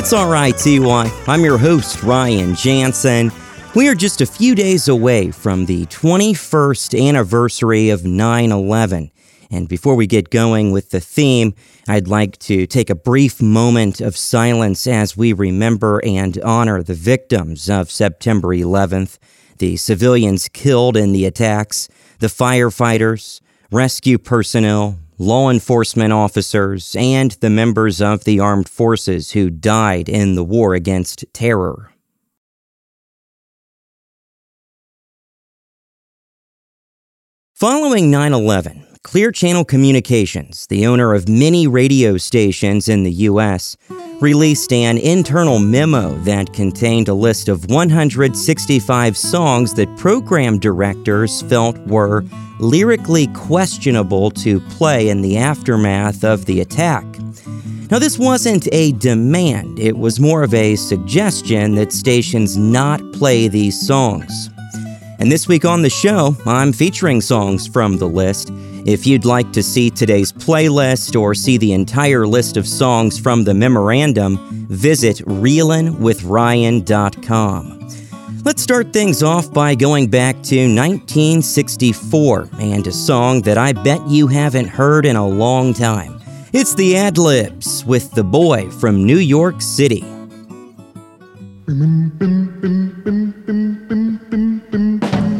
It's RITY. I'm your host, Ryan Jansen. We are just a few days away from the 21st anniversary of 9 11. And before we get going with the theme, I'd like to take a brief moment of silence as we remember and honor the victims of September 11th, the civilians killed in the attacks, the firefighters, rescue personnel, law enforcement officers, and the members of the armed forces who died in the war against terror. Following 9 11, Clear Channel Communications, the owner of many radio stations in the U.S., released an internal memo that contained a list of 165 songs that program directors felt were lyrically questionable to play in the aftermath of the attack. Now, this wasn't a demand, it was more of a suggestion that stations not play these songs. And this week on the show, I'm featuring songs from the list. If you'd like to see today's playlist or see the entire list of songs from the memorandum, visit reelinwithryan.com. Let's start things off by going back to 1964 and a song that I bet you haven't heard in a long time. It's the Adlibs with The Boy from New York City bim bim bim bim bim bim bim bim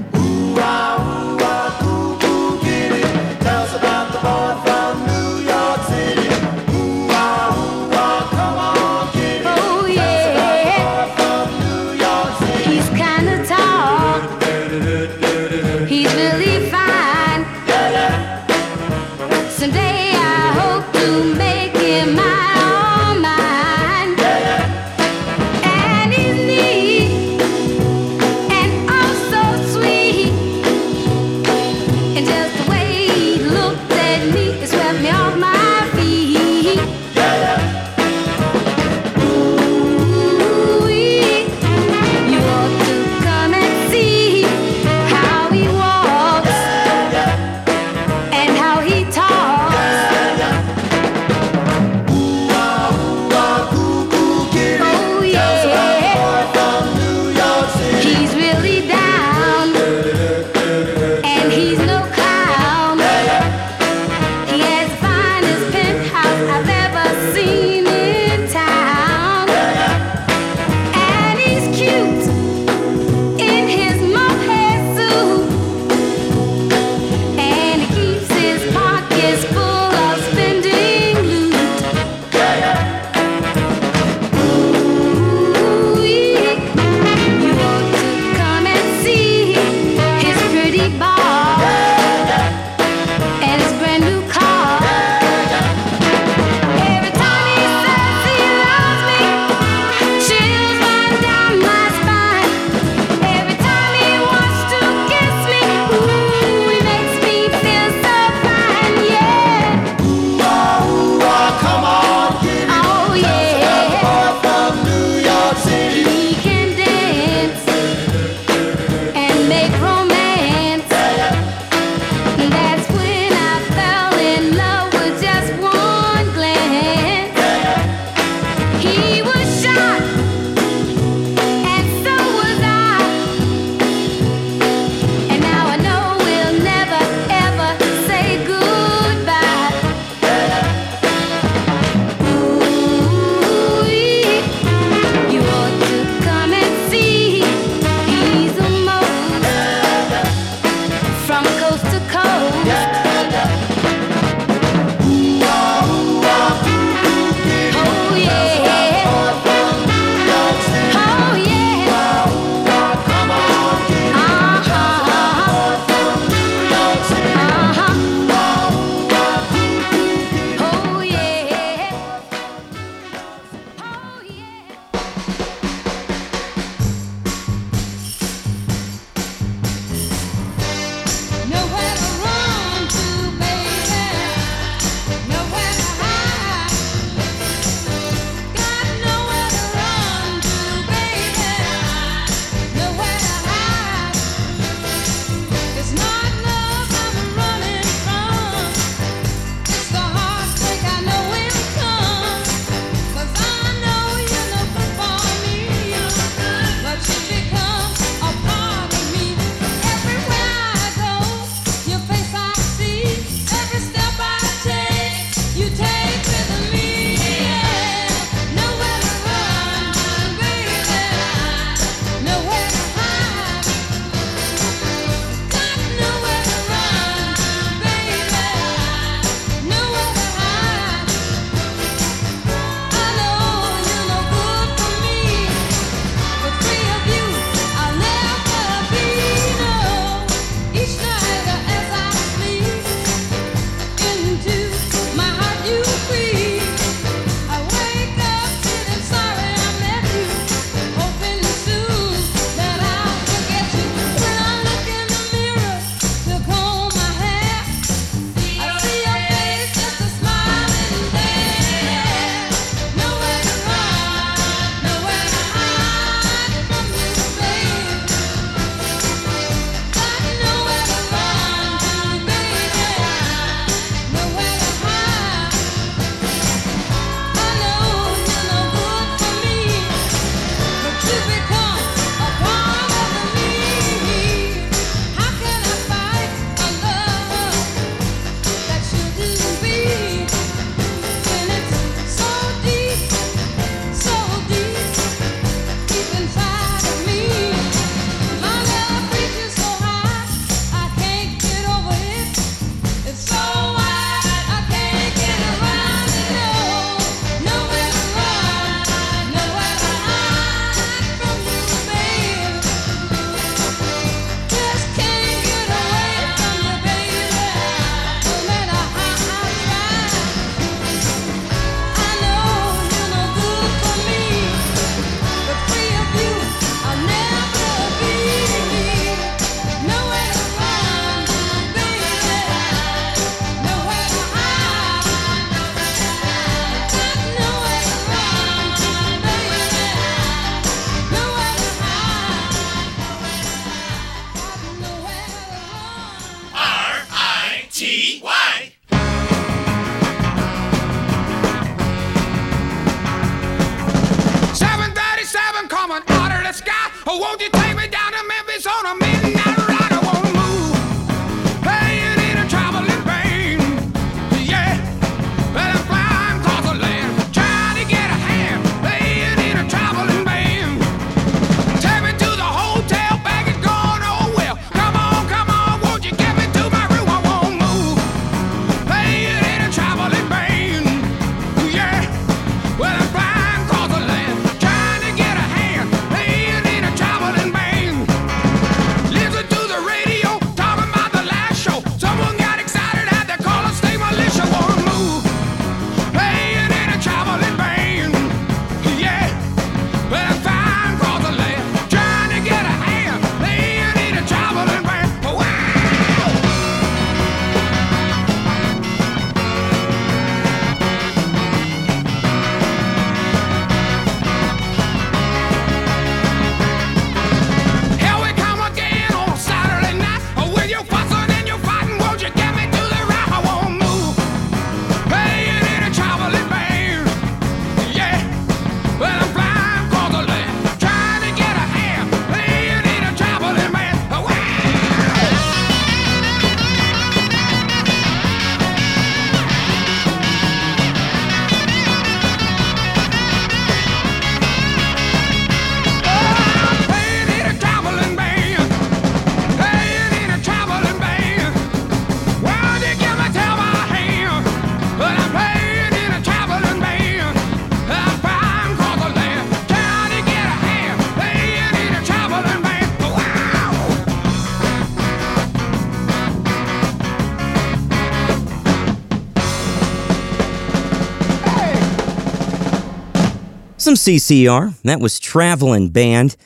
Some CCR, that was Travelin' Band.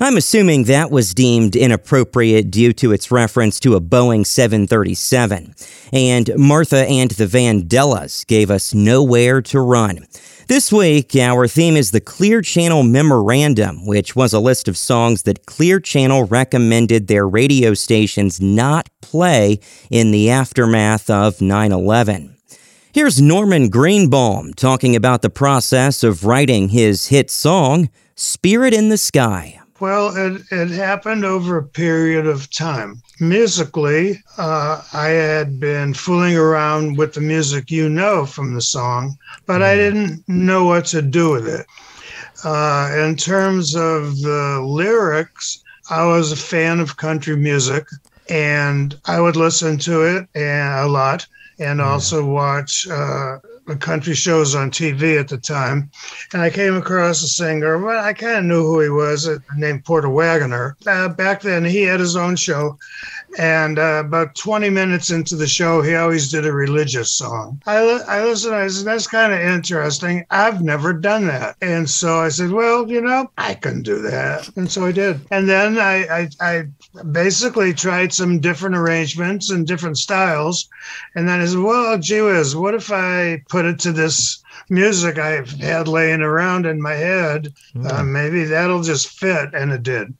I'm assuming that was deemed inappropriate due to its reference to a Boeing 737. And Martha and the Vandellas gave us Nowhere to Run. This week, our theme is the Clear Channel Memorandum, which was a list of songs that Clear Channel recommended their radio stations not play in the aftermath of 9 11. Here's Norman Greenbaum talking about the process of writing his hit song, Spirit in the Sky. Well, it, it happened over a period of time. Musically, uh, I had been fooling around with the music you know from the song, but I didn't know what to do with it. Uh, in terms of the lyrics, I was a fan of country music and I would listen to it a lot and also watch uh, the country shows on TV at the time. And I came across a singer, well, I kind of knew who he was, uh, named Porter Wagoner. Uh, back then, he had his own show. And uh, about 20 minutes into the show, he always did a religious song. I, I listened, I said, that's kind of interesting. I've never done that. And so I said, well, you know, I can do that. And so I did. And then I, I, I basically tried some different arrangements and different styles. And then I said, well, gee whiz, what if I put it to this music I've had laying around in my head? Mm. Uh, maybe that'll just fit. And it did.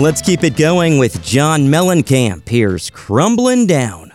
Let's keep it going with John Mellencamp. Here's Crumbling Down.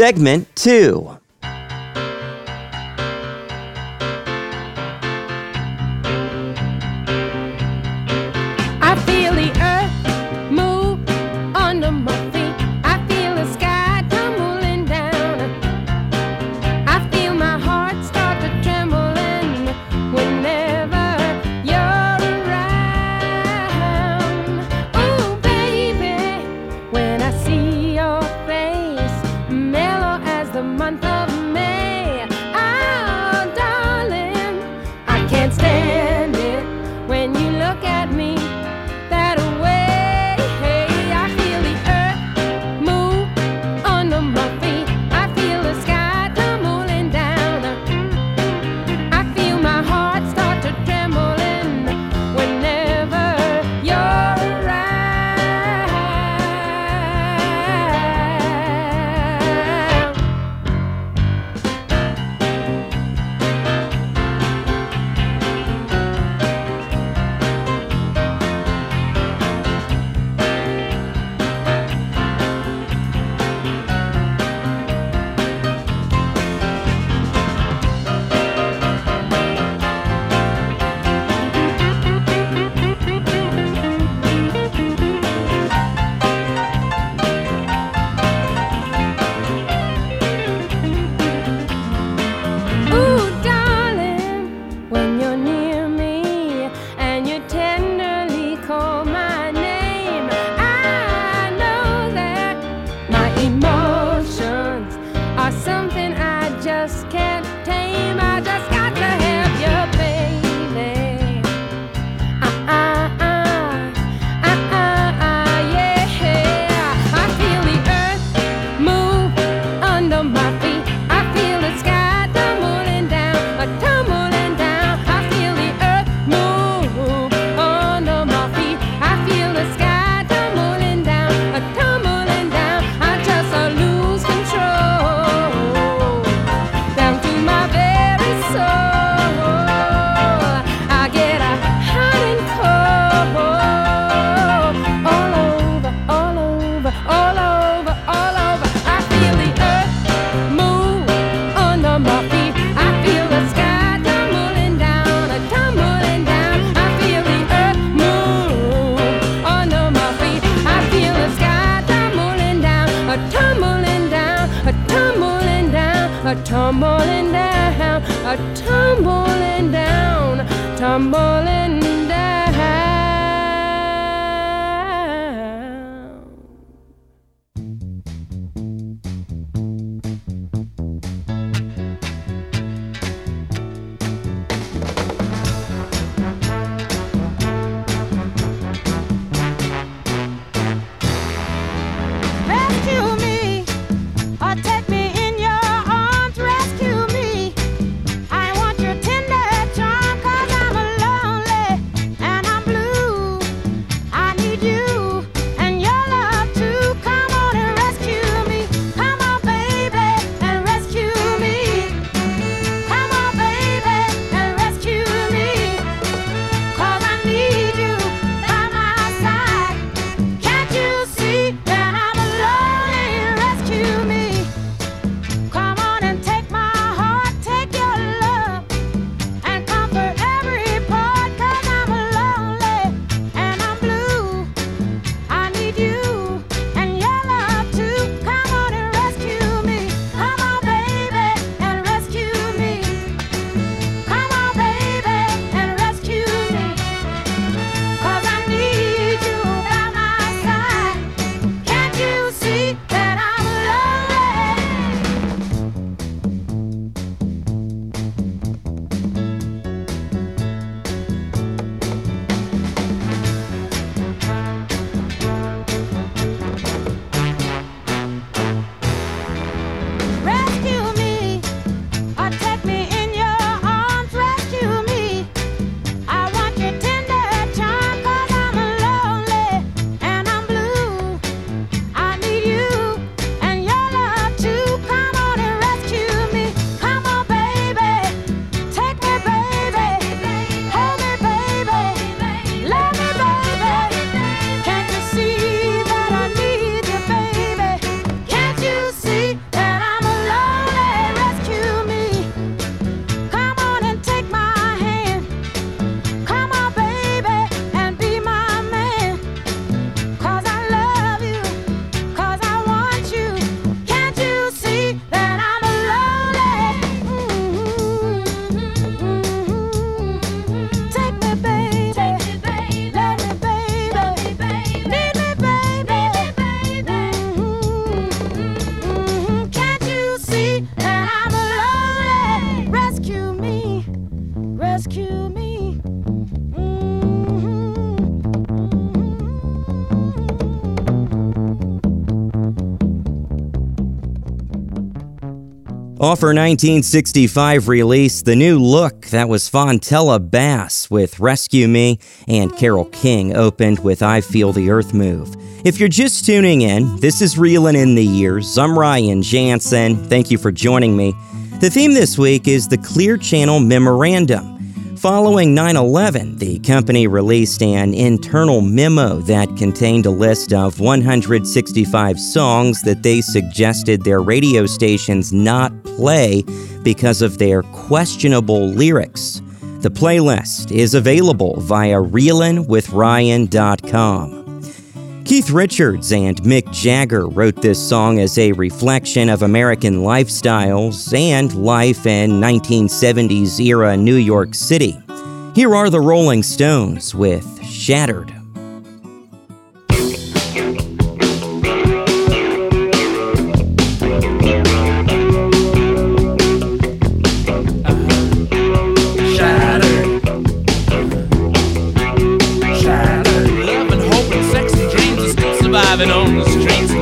Segment 2 Off her 1965 release, the new look that was Fontella Bass with Rescue Me and Carole King opened with I Feel the Earth Move. If you're just tuning in, this is Reelin' in the Years. I'm Ryan Jansen. Thank you for joining me. The theme this week is the Clear Channel Memorandum. Following 9 11, the company released an internal memo that contained a list of 165 songs that they suggested their radio stations not play because of their questionable lyrics. The playlist is available via reelinwithryan.com. Keith Richards and Mick Jagger wrote this song as a reflection of American lifestyles and life in 1970s era New York City. Here are the Rolling Stones with Shattered. Seventh on the town's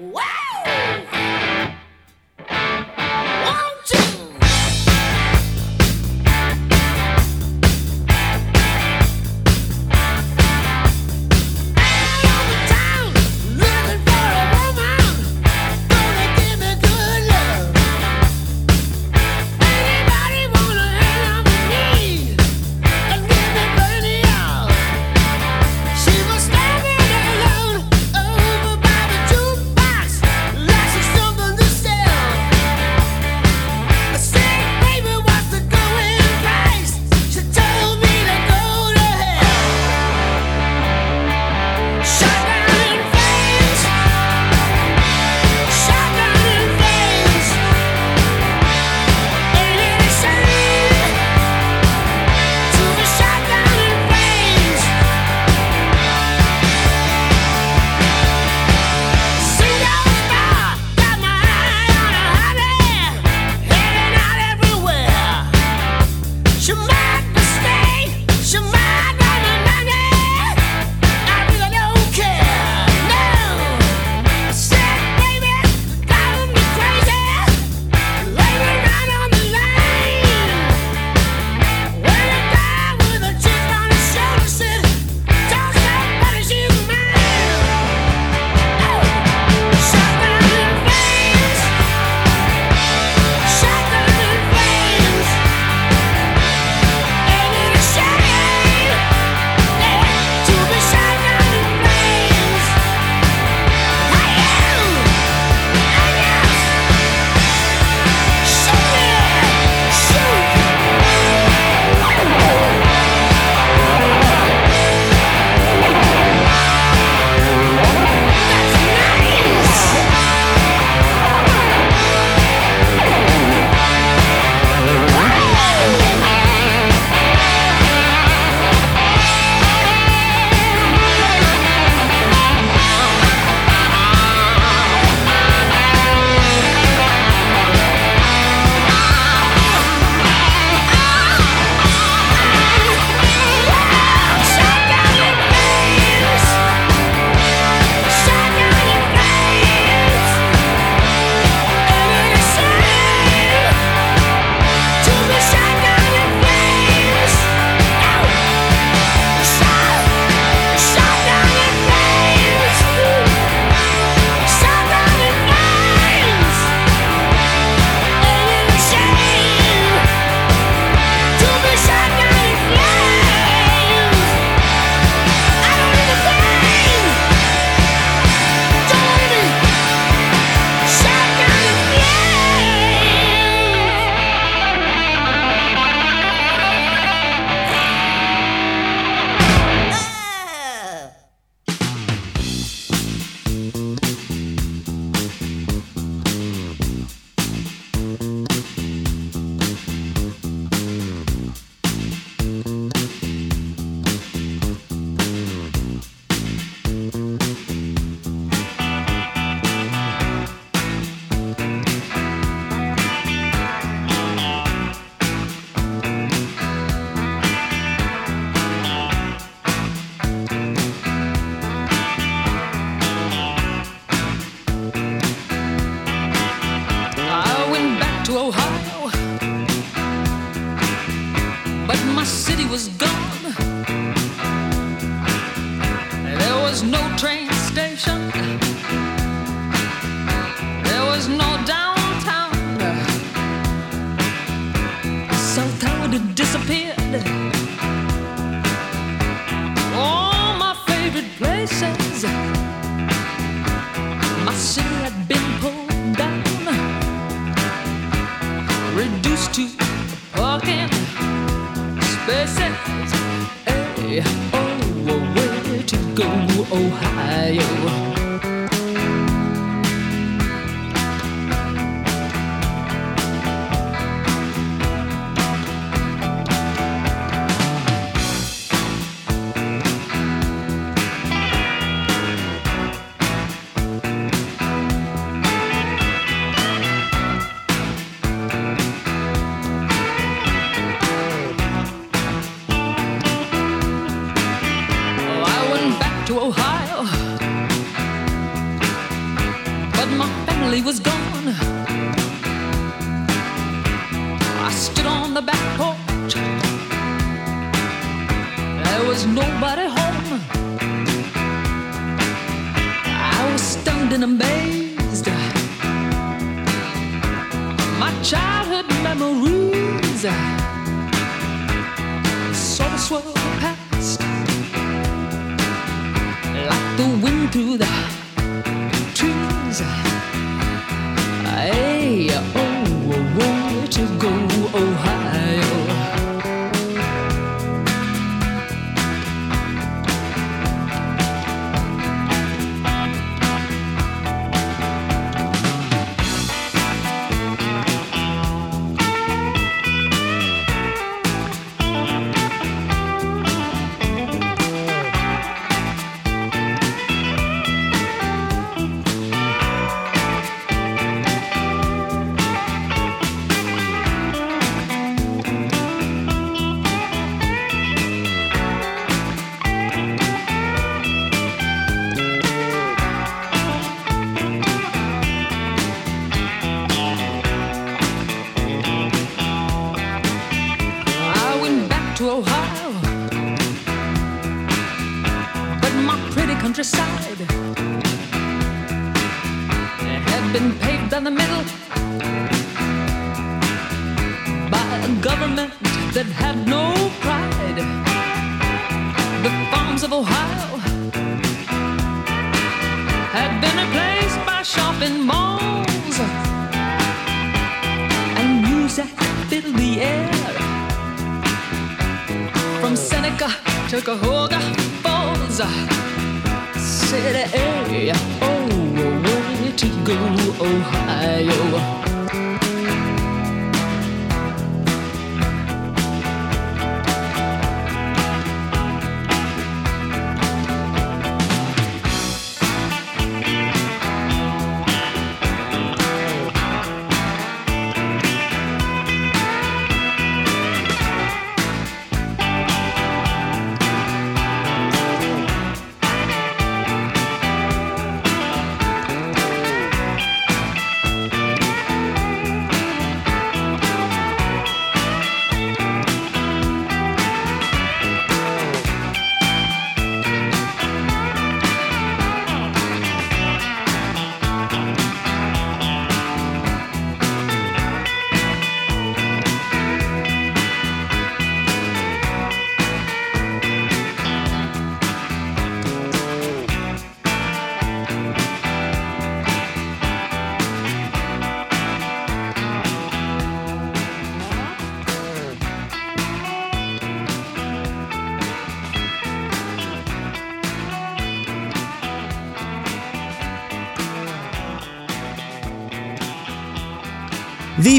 Wow!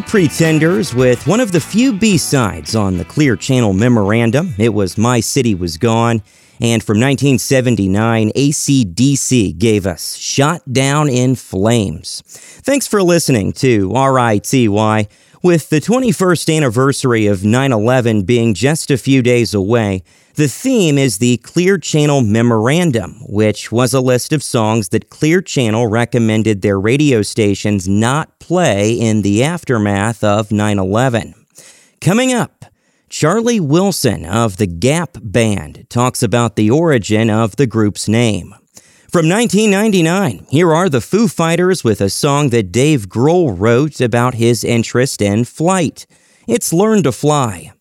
Pretenders with one of the few B sides on the Clear Channel memorandum. It was My City Was Gone. And from 1979, ACDC gave us Shot Down in Flames. Thanks for listening to RITY. With the 21st anniversary of 9 11 being just a few days away, the theme is the Clear Channel Memorandum, which was a list of songs that Clear Channel recommended their radio stations not play in the aftermath of 9 11. Coming up, Charlie Wilson of the Gap Band talks about the origin of the group's name. From 1999, here are the Foo Fighters with a song that Dave Grohl wrote about his interest in flight. It's Learn to Fly.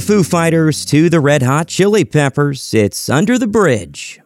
The Foo Fighters to the Red Hot Chili Peppers, it's Under the Bridge.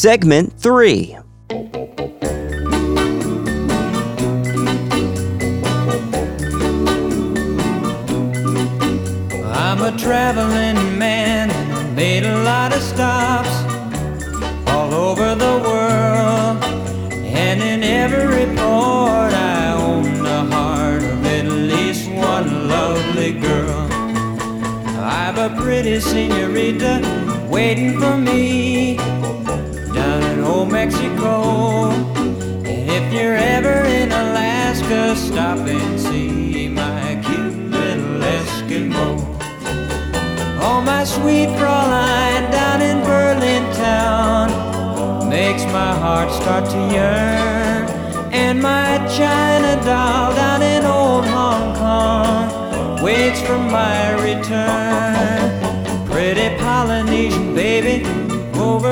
Segment 3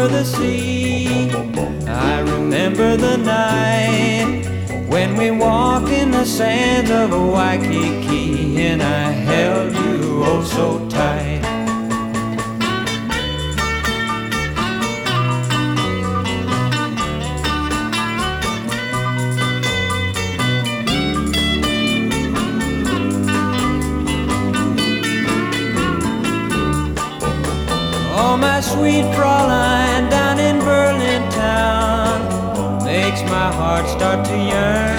the sea. I remember the night when we walked in the sands of Waikiki and I held you oh so tight. Oh, sweet Fräulein. Start to yearn.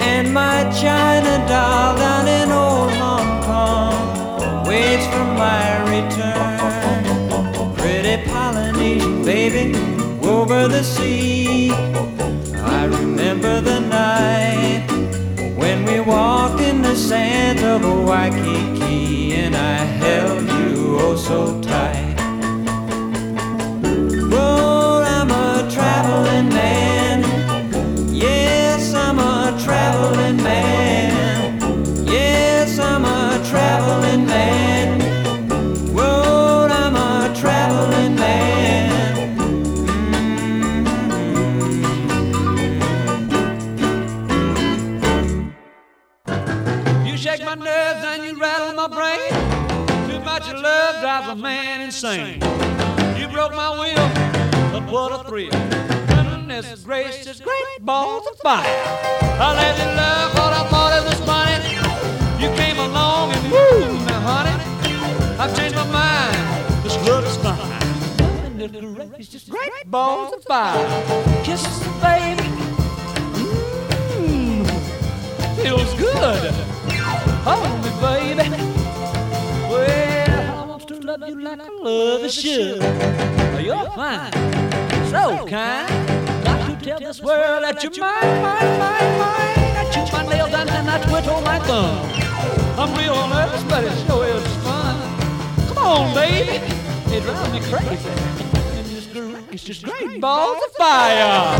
And my China doll down in old Hong Kong waits for my return. Pretty Polynesian baby over the sea. I remember the night when we walked in the sand of Waikiki and I held you oh so insane. You broke my will, but what a thrill. Goodness gracious, great balls of fire. I let you love what I thought it was funny. You came along and woo, now honey, I've changed my mind. This love is fine. Goodness gracious, great balls of fire. Kisses, baby. Mmm, feels good. Hold me, baby. Love you like I love a should. You're fine, so kind. Got to tell this world that you're mine, mine, mine, mine. I chew my nails and then I twiddle my thumb. I'm real nervous, but it sure is fun. Come on, baby. It drives me crazy. And it's great, it's just great balls of fire.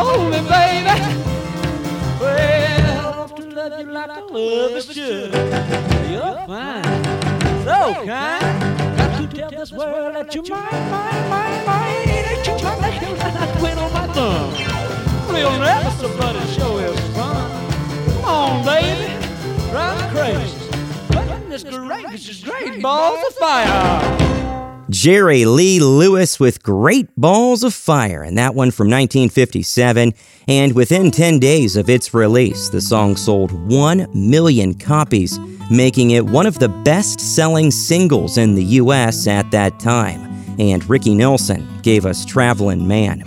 Hold me, baby. Well, to love you like I love is should. You're fine, so kind. Got to tell this world that you're mine, mine, mine, mine. That you my nails and I quit on my thumb. Real but it sure is fun. Come on, baby. Drive crazy. Goodness gracious, great balls of fire. Jerry Lee Lewis with Great Balls of Fire, and that one from 1957. And within 10 days of its release, the song sold 1 million copies, making it one of the best selling singles in the U.S. at that time. And Ricky Nelson gave us Travelin' Man.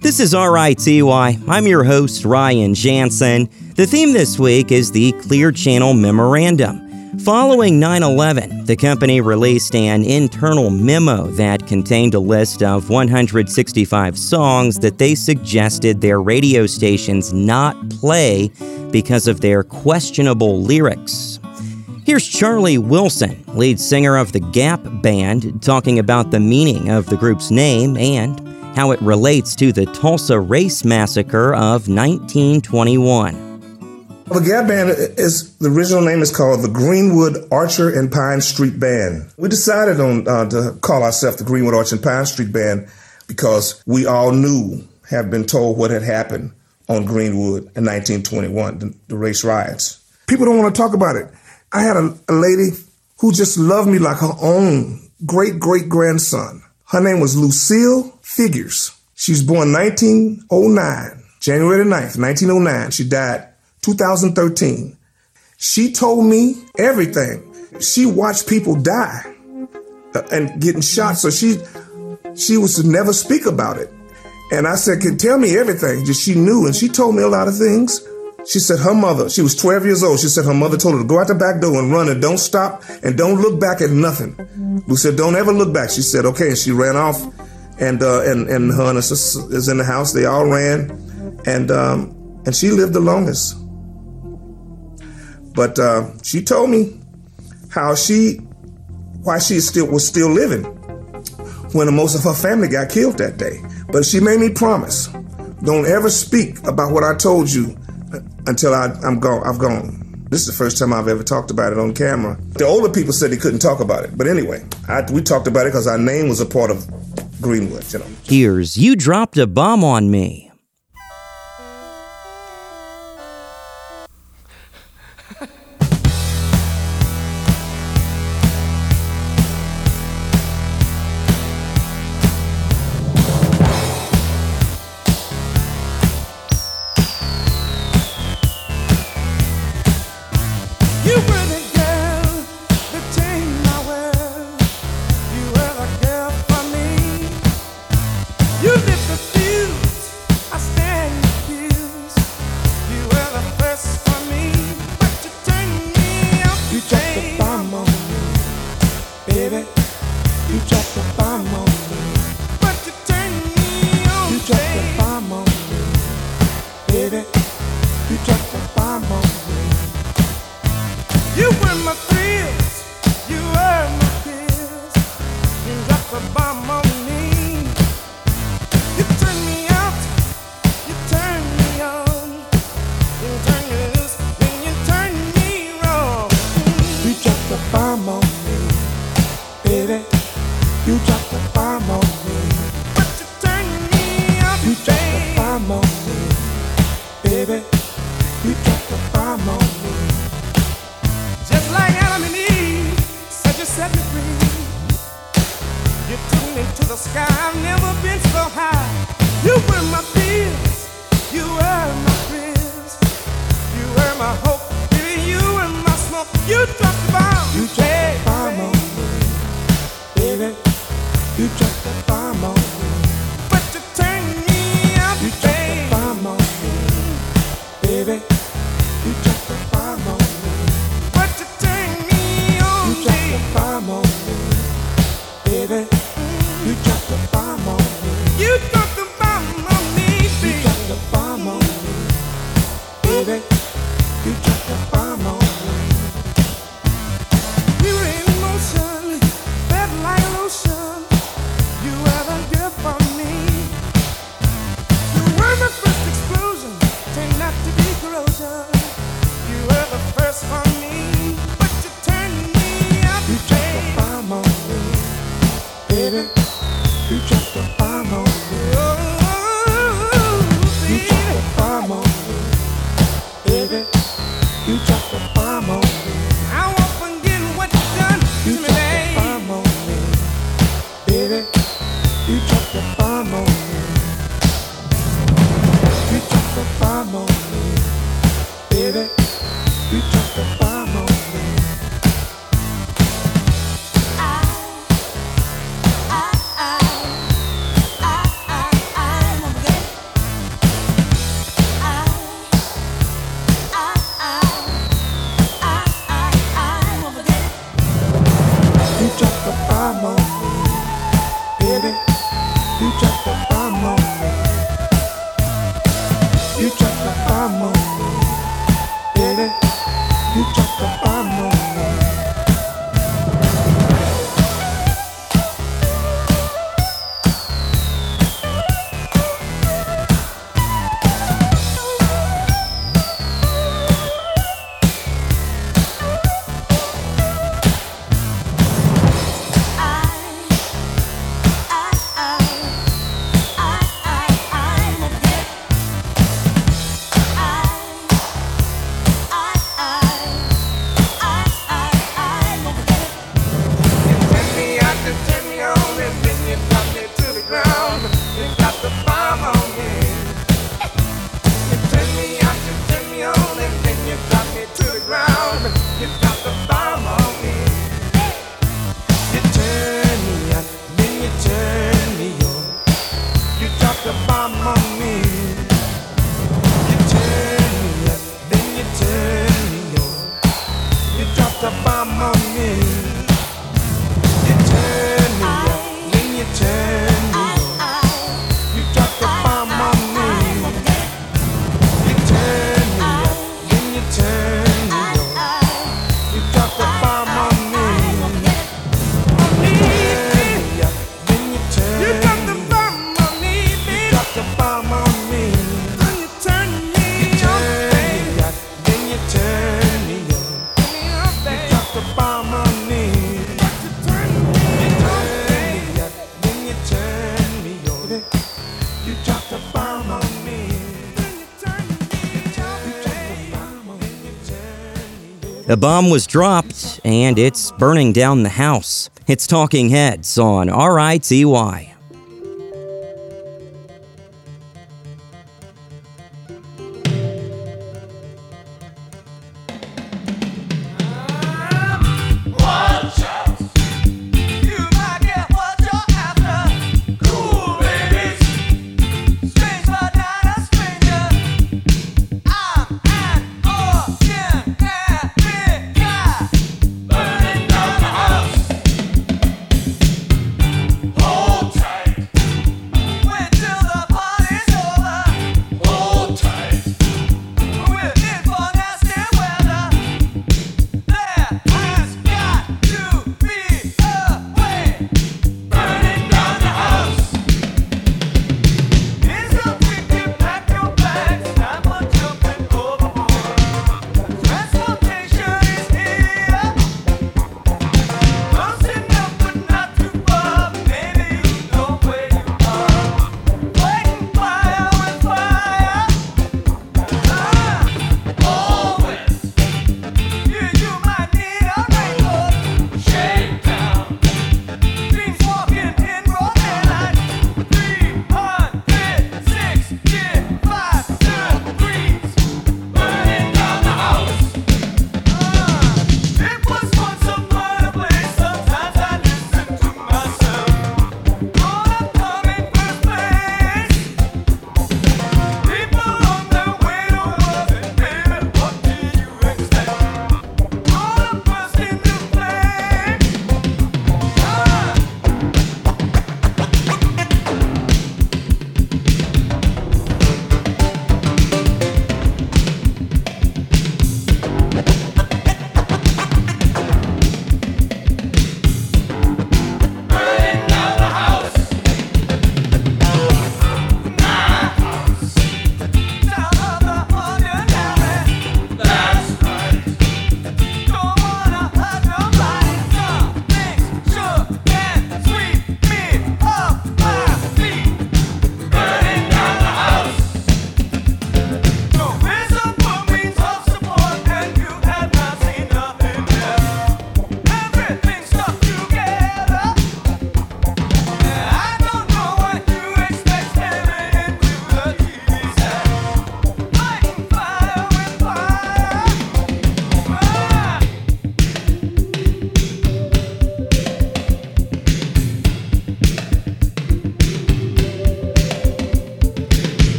This is RITY. I'm your host, Ryan Jansen. The theme this week is the Clear Channel Memorandum. Following 9 11, the company released an internal memo that contained a list of 165 songs that they suggested their radio stations not play because of their questionable lyrics. Here's Charlie Wilson, lead singer of the Gap Band, talking about the meaning of the group's name and how it relates to the Tulsa Race Massacre of 1921. The Gap Band is the original name is called the Greenwood Archer and Pine Street Band. We decided on uh, to call ourselves the Greenwood Archer and Pine Street Band because we all knew, have been told what had happened on Greenwood in 1921, the, the race riots. People don't want to talk about it. I had a, a lady who just loved me like her own great great grandson. Her name was Lucille Figures. She was born 1909, January the 9th, 1909. She died 2013. She told me everything. She watched people die uh, and getting shot, so she she was to never speak about it. And I said, "Can tell me everything?" Just she knew, and she told me a lot of things. She said her mother, she was 12 years old. She said her mother told her to go out the back door and run and don't stop and don't look back at nothing. Lou said, "Don't ever look back." She said, "Okay," and she ran off, and uh, and and her and her sister is in the house. They all ran, and um, and she lived the longest. But uh, she told me how she, why she still was still living when most of her family got killed that day. But she made me promise, don't ever speak about what I told you until I, I'm gone. I've gone. This is the first time I've ever talked about it on camera. The older people said they couldn't talk about it, but anyway, I, we talked about it because our name was a part of Greenwood. You know. Here's You Dropped a Bomb on Me. The bomb was dropped, and it's burning down the house. It's Talking Heads on RITY.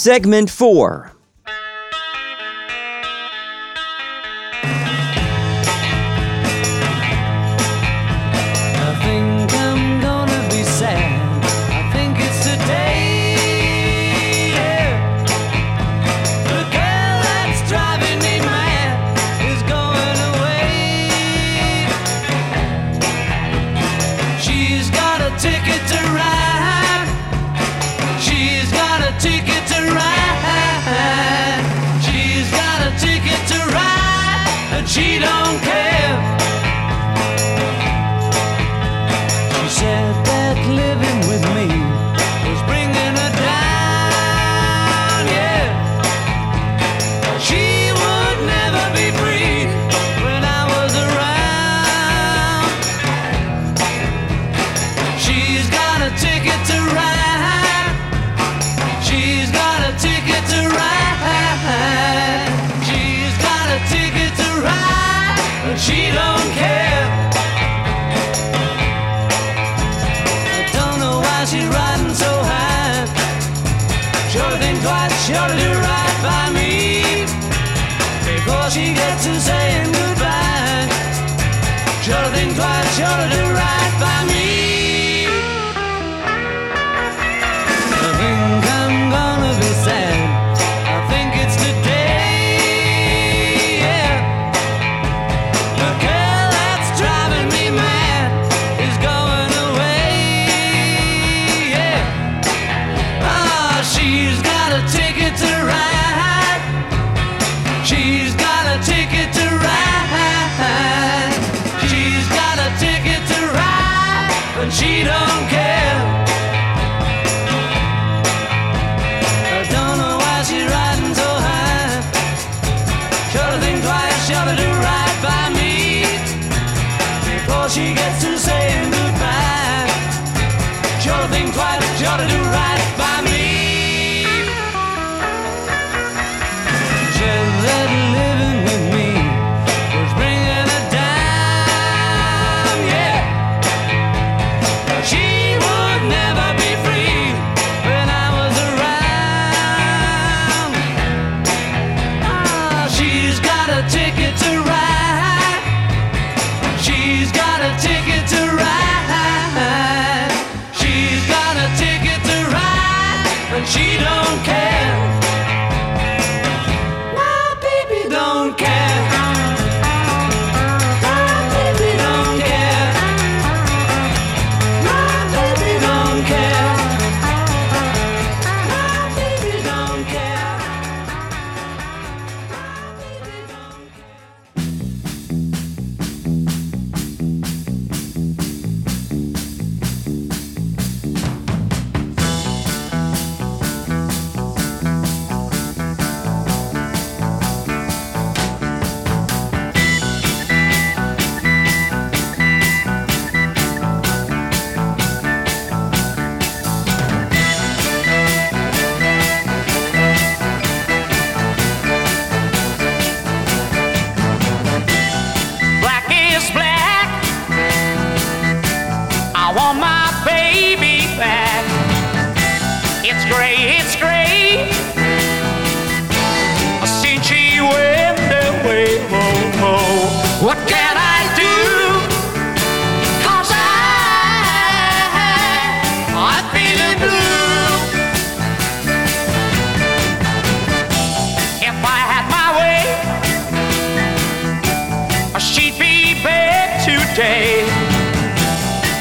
Segment 4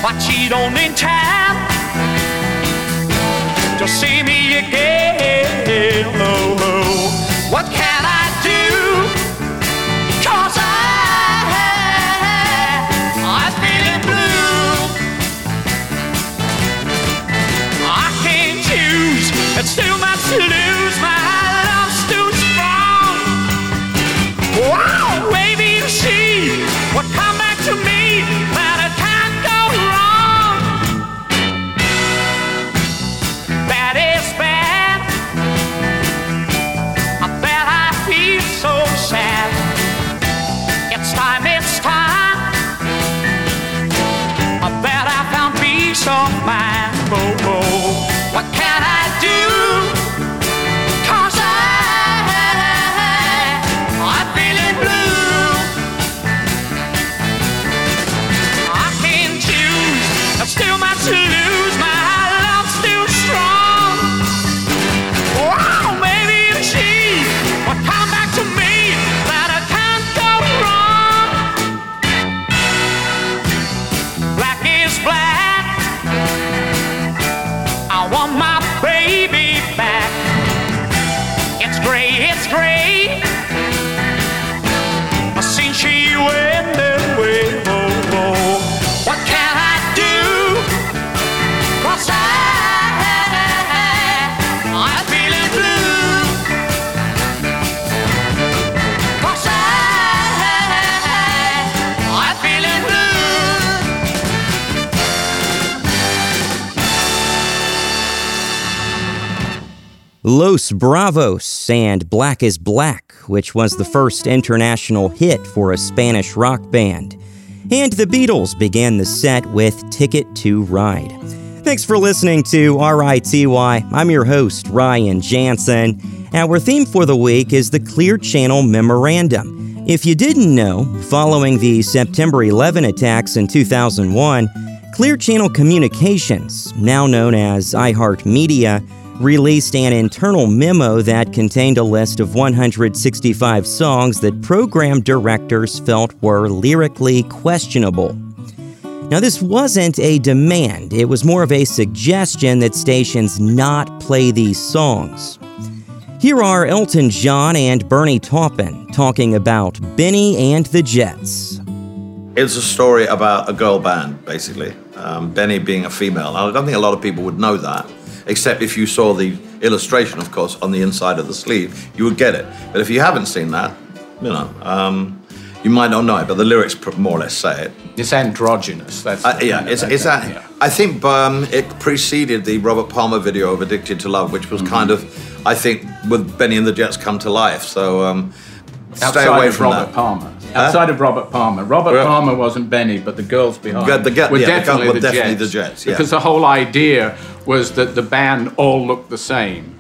but she don't in time to see me again. Los Bravos and Black is Black, which was the first international hit for a Spanish rock band. And the Beatles began the set with Ticket to Ride. Thanks for listening to RITY. I'm your host, Ryan Jansen. Our theme for the week is the Clear Channel Memorandum. If you didn't know, following the September 11 attacks in 2001, Clear Channel Communications, now known as iHeartMedia, released an internal memo that contained a list of 165 songs that program directors felt were lyrically questionable. Now, this wasn't a demand, it was more of a suggestion that stations not play these songs. Here are Elton John and Bernie Taupin talking about Bennie and the Jets. It's a story about a girl band, basically. Um, Benny being a female. I don't think a lot of people would know that, except if you saw the illustration, of course, on the inside of the sleeve, you would get it. But if you haven't seen that, you know, um, you might not know it, but the lyrics more or less say it. It's androgynous. That's Uh, yeah, it's, it's that. I think um, it preceded the Robert Palmer video of "Addicted to Love," which was kind of, I think, with Bennie and the Jets come to life. So um, stay away from Robert that. Palmer. Outside of Robert Palmer. Robert Yeah. Palmer wasn't Benny, but the girls behind Yeah, the were yeah, definitely, girls were the, definitely Jets, the Jets, yeah. Because the whole idea was that the band all looked the same.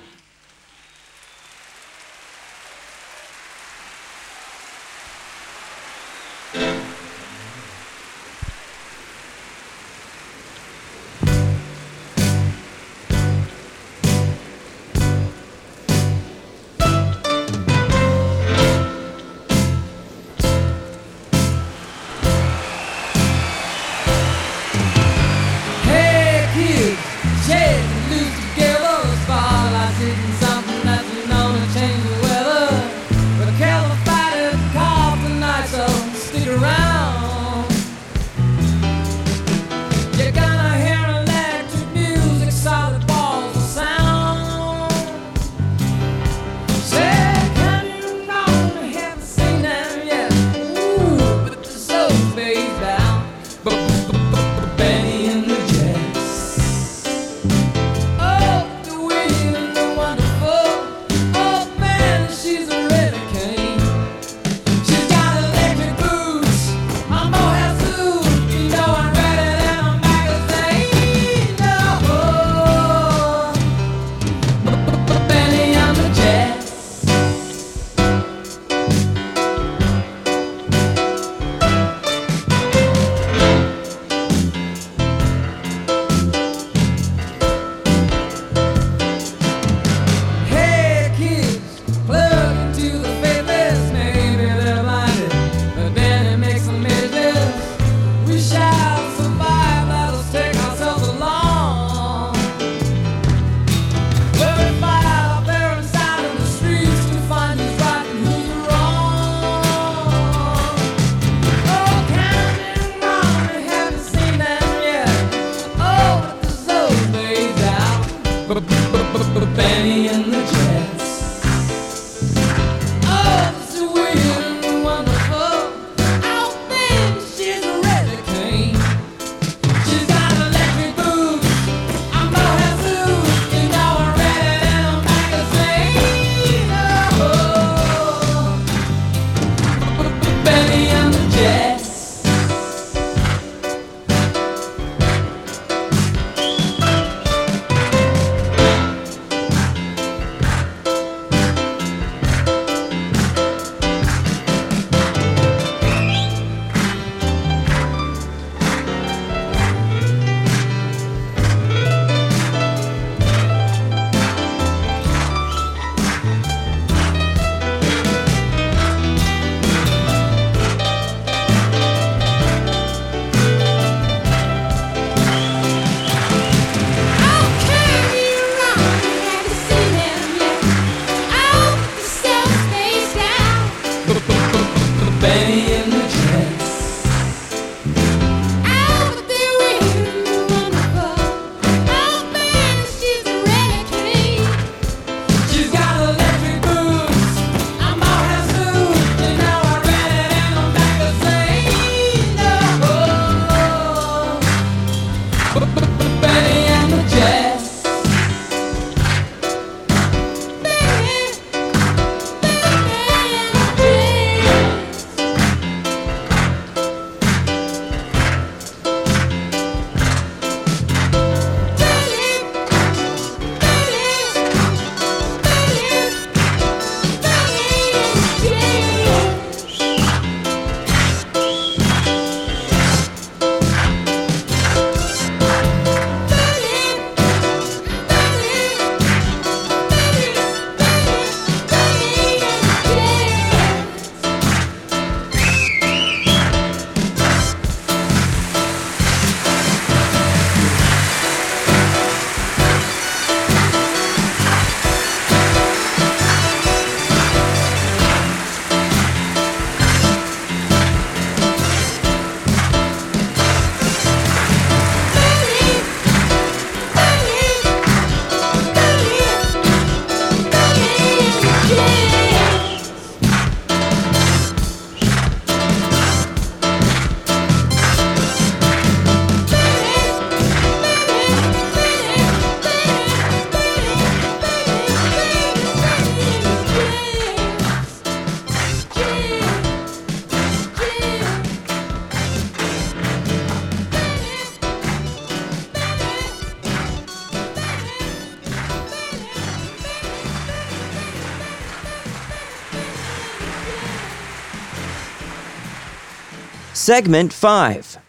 Segment 5.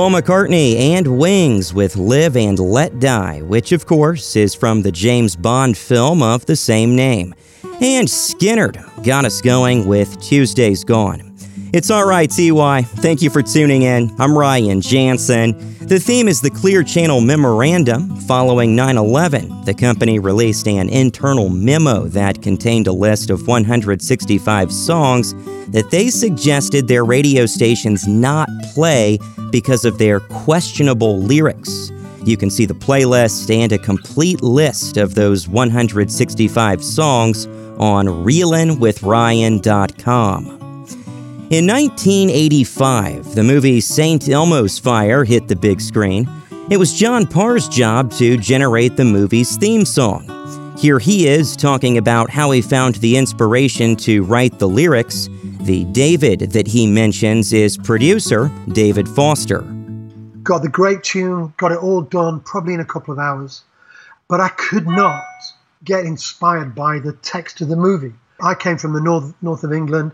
Paul McCartney and Wings with Live and Let Die, which of course is from the James Bond film of the same name. And Skynyrd got us going with Tuesday's Gone. It's alright, TY. Thank you for tuning in. I'm Ryan Jansen. The theme is the Clear Channel Memorandum. Following 9 11, the company released an internal memo that contained a list of 165 songs that they suggested their radio stations not play because of their questionable lyrics. You can see the playlist and a complete list of those 165 songs on reelinwithryan.com. In 1985, the movie St. Elmo's Fire hit the big screen. It was John Parr's job to generate the movie's theme song. Here he is talking about how he found the inspiration to write the lyrics. The David that he mentions is producer David Foster. got the great tune, got it all done, probably in a couple of hours. But I could not get inspired by the text of the movie. I came from the north north of England.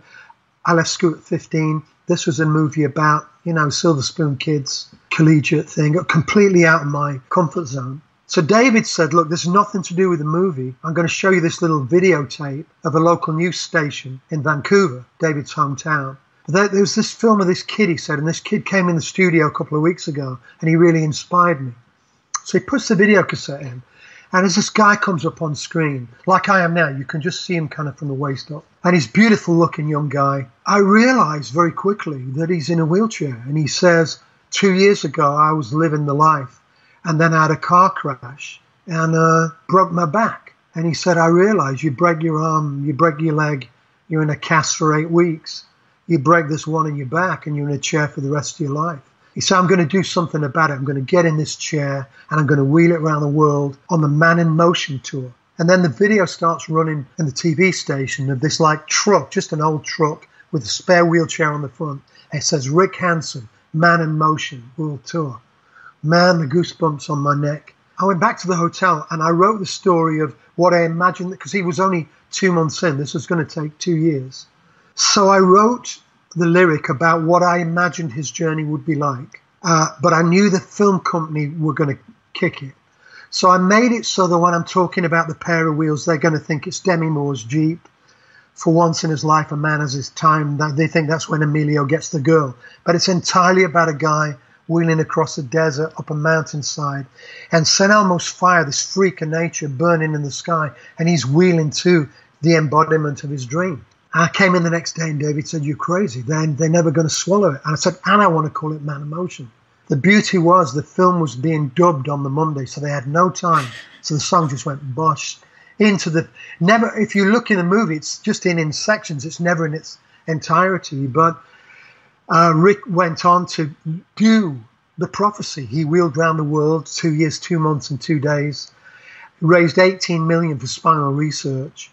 I left school at 15. This was a movie about, you know, Silver Spoon kids, collegiate thing, completely out of my comfort zone. So David said, Look, there's nothing to do with the movie. I'm going to show you this little videotape of a local news station in Vancouver, David's hometown. There, there was this film of this kid, he said, and this kid came in the studio a couple of weeks ago and he really inspired me. So he puts the video cassette in, and as this guy comes up on screen, like I am now, you can just see him kind of from the waist up. And he's beautiful looking young guy. I realized very quickly that he's in a wheelchair. And he says, Two years ago, I was living the life. And then I had a car crash and uh, broke my back. And he said, I realized you break your arm, you break your leg, you're in a cast for eight weeks. You break this one in your back and you're in a chair for the rest of your life. He said, I'm going to do something about it. I'm going to get in this chair and I'm going to wheel it around the world on the Man in Motion tour. And then the video starts running in the TV station of this like truck, just an old truck with a spare wheelchair on the front. And it says Rick Hansen, Man in Motion, World Tour. Man, the goosebumps on my neck. I went back to the hotel and I wrote the story of what I imagined because he was only two months in. This was going to take two years. So I wrote the lyric about what I imagined his journey would be like. Uh, but I knew the film company were going to kick it. So I made it so that when I'm talking about the pair of wheels, they're going to think it's Demi Moore's Jeep. For once in his life, a man has his time. They think that's when Emilio gets the girl. But it's entirely about a guy wheeling across a desert up a mountainside. And St. Elmo's fire, this freak of nature burning in the sky, and he's wheeling to the embodiment of his dream. I came in the next day and David said, You're crazy. They're, they're never going to swallow it. And I said, And I want to call it Man Emotion. The beauty was the film was being dubbed on the Monday, so they had no time. So the song just went bosh into the never. If you look in the movie, it's just in in sections. It's never in its entirety. But uh, Rick went on to do the prophecy. He wheeled around the world two years, two months, and two days. Raised 18 million for spinal research.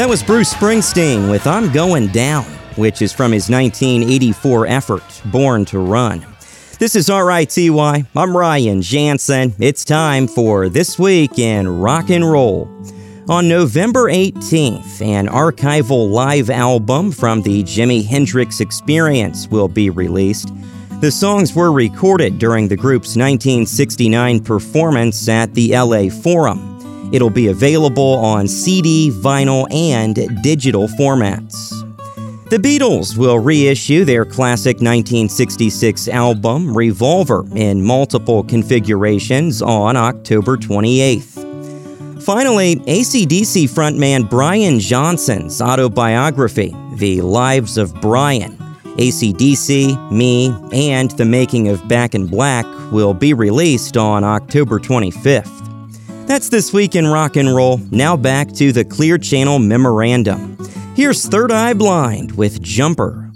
That was Bruce Springsteen with I'm Going Down, which is from his 1984 effort, Born to Run. This is RITY. I'm Ryan Jansen. It's time for This Week in Rock and Roll. On November 18th, an archival live album from the Jimi Hendrix Experience will be released. The songs were recorded during the group's 1969 performance at the LA Forum. It'll be available on CD, vinyl, and digital formats. The Beatles will reissue their classic 1966 album, Revolver, in multiple configurations on October 28th. Finally, ACDC frontman Brian Johnson's autobiography, The Lives of Brian, ACDC, Me, and The Making of Back in Black will be released on October 25th. That's This Week in Rock and Roll. Now back to the Clear Channel Memorandum. Here's Third Eye Blind with Jumper.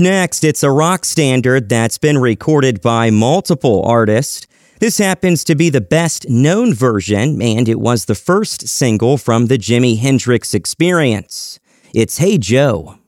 next, it's a rock standard that's been recorded by multiple artists. This happens to be the best known version, and it was the first single from the Jimi Hendrix experience. It's Hey Joe.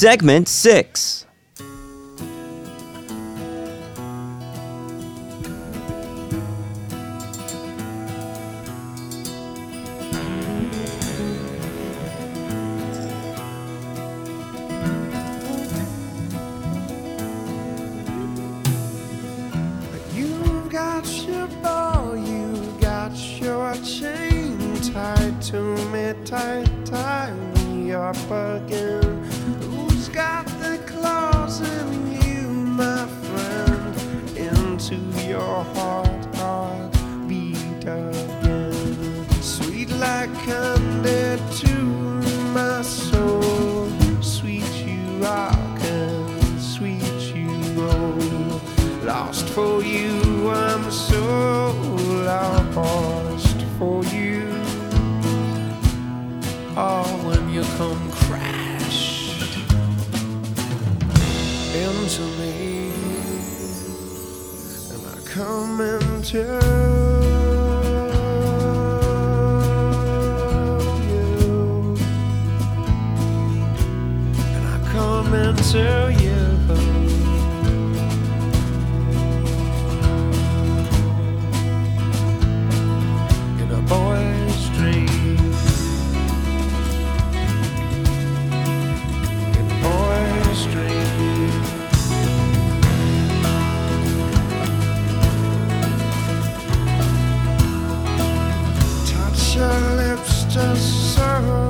segment six. just circle.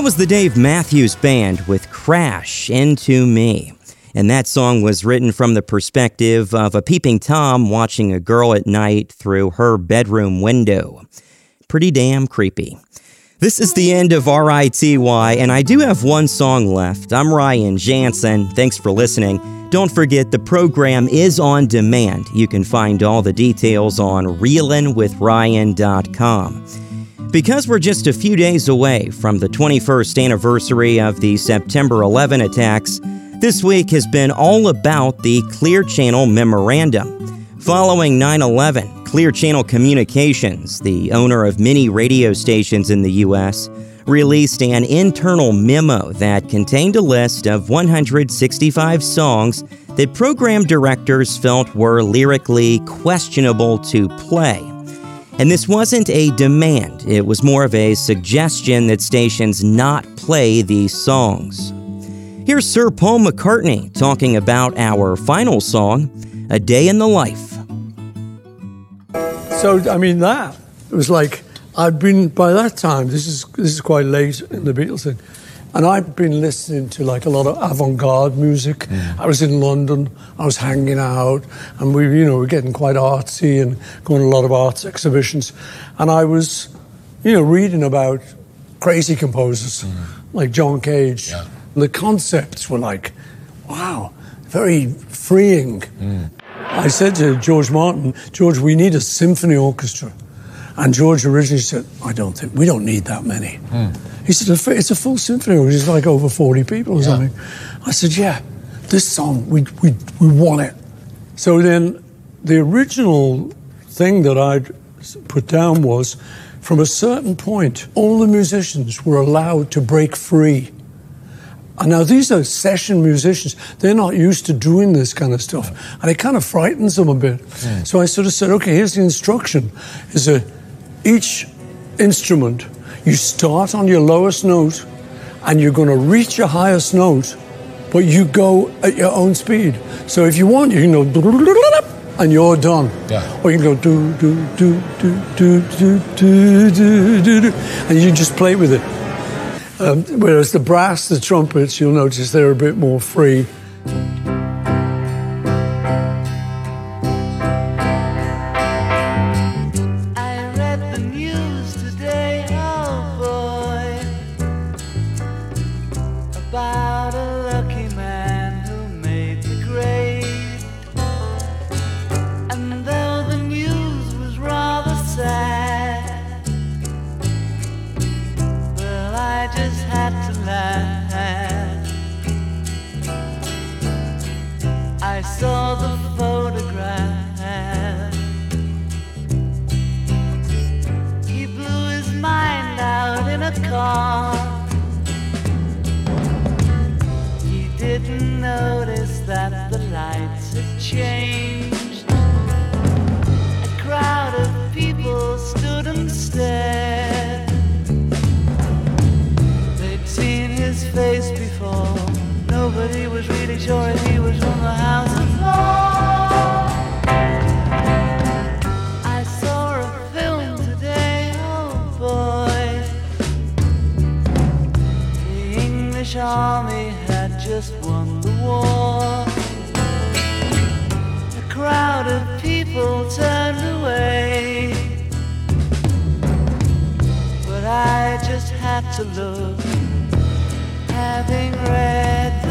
That was the Dave Matthews Band with Crash Into Me. And that song was written from the perspective of a peeping Tom watching a girl at night through her bedroom window. Pretty damn creepy. This is the end of RITY, and I do have one song left. I'm Ryan Jansen. Thanks for listening. Don't forget the program is on demand. You can find all the details on reelinwithryan.com. Because we're just a few days away from the 21st anniversary of the September 11 attacks, this week has been all about the Clear Channel Memorandum. Following 9 11, Clear Channel Communications, the owner of many radio stations in the U.S., released an internal memo that contained a list of 165 songs that program directors felt were lyrically questionable to play. And this wasn't a demand, it was more of a suggestion that stations not play these songs. Here's Sir Paul McCartney talking about our final song, A Day in the Life. So I mean that it was like I'd been by that time. This is this is quite late in the Beatles thing, and I'd been listening to like a lot of avant-garde music. Mm. I was in London. I was hanging out, and we you know were getting quite artsy and going to a lot of arts exhibitions, and I was you know reading about crazy composers mm. like John Cage. The concepts were like, wow, very freeing. Mm. I said to George Martin, George, we need a symphony orchestra. And George originally said, I don't think, we don't need that many. He said, "It's a- full symphony orchestra, it's like over 40 people or something. I said, yeah, this song, we, we, we want it. So then the original thing that I'd put down was from a certain point, all the musicians were allowed to break free. And now these are session musicians. They're not used to doing this kind of stuff. And it kind of frightens them a bit. So I sort of said, okay, here's the instruction. Is a each instrument, you start on your lowest note and you're going to reach your highest note, but you go at your own speed. So if you want, you can go and you're done. Yeah. Or you can go do do do do do do do do do do, and you just play with it. Um, whereas the brass, the trumpets, you'll notice they're a bit more free. To look, having read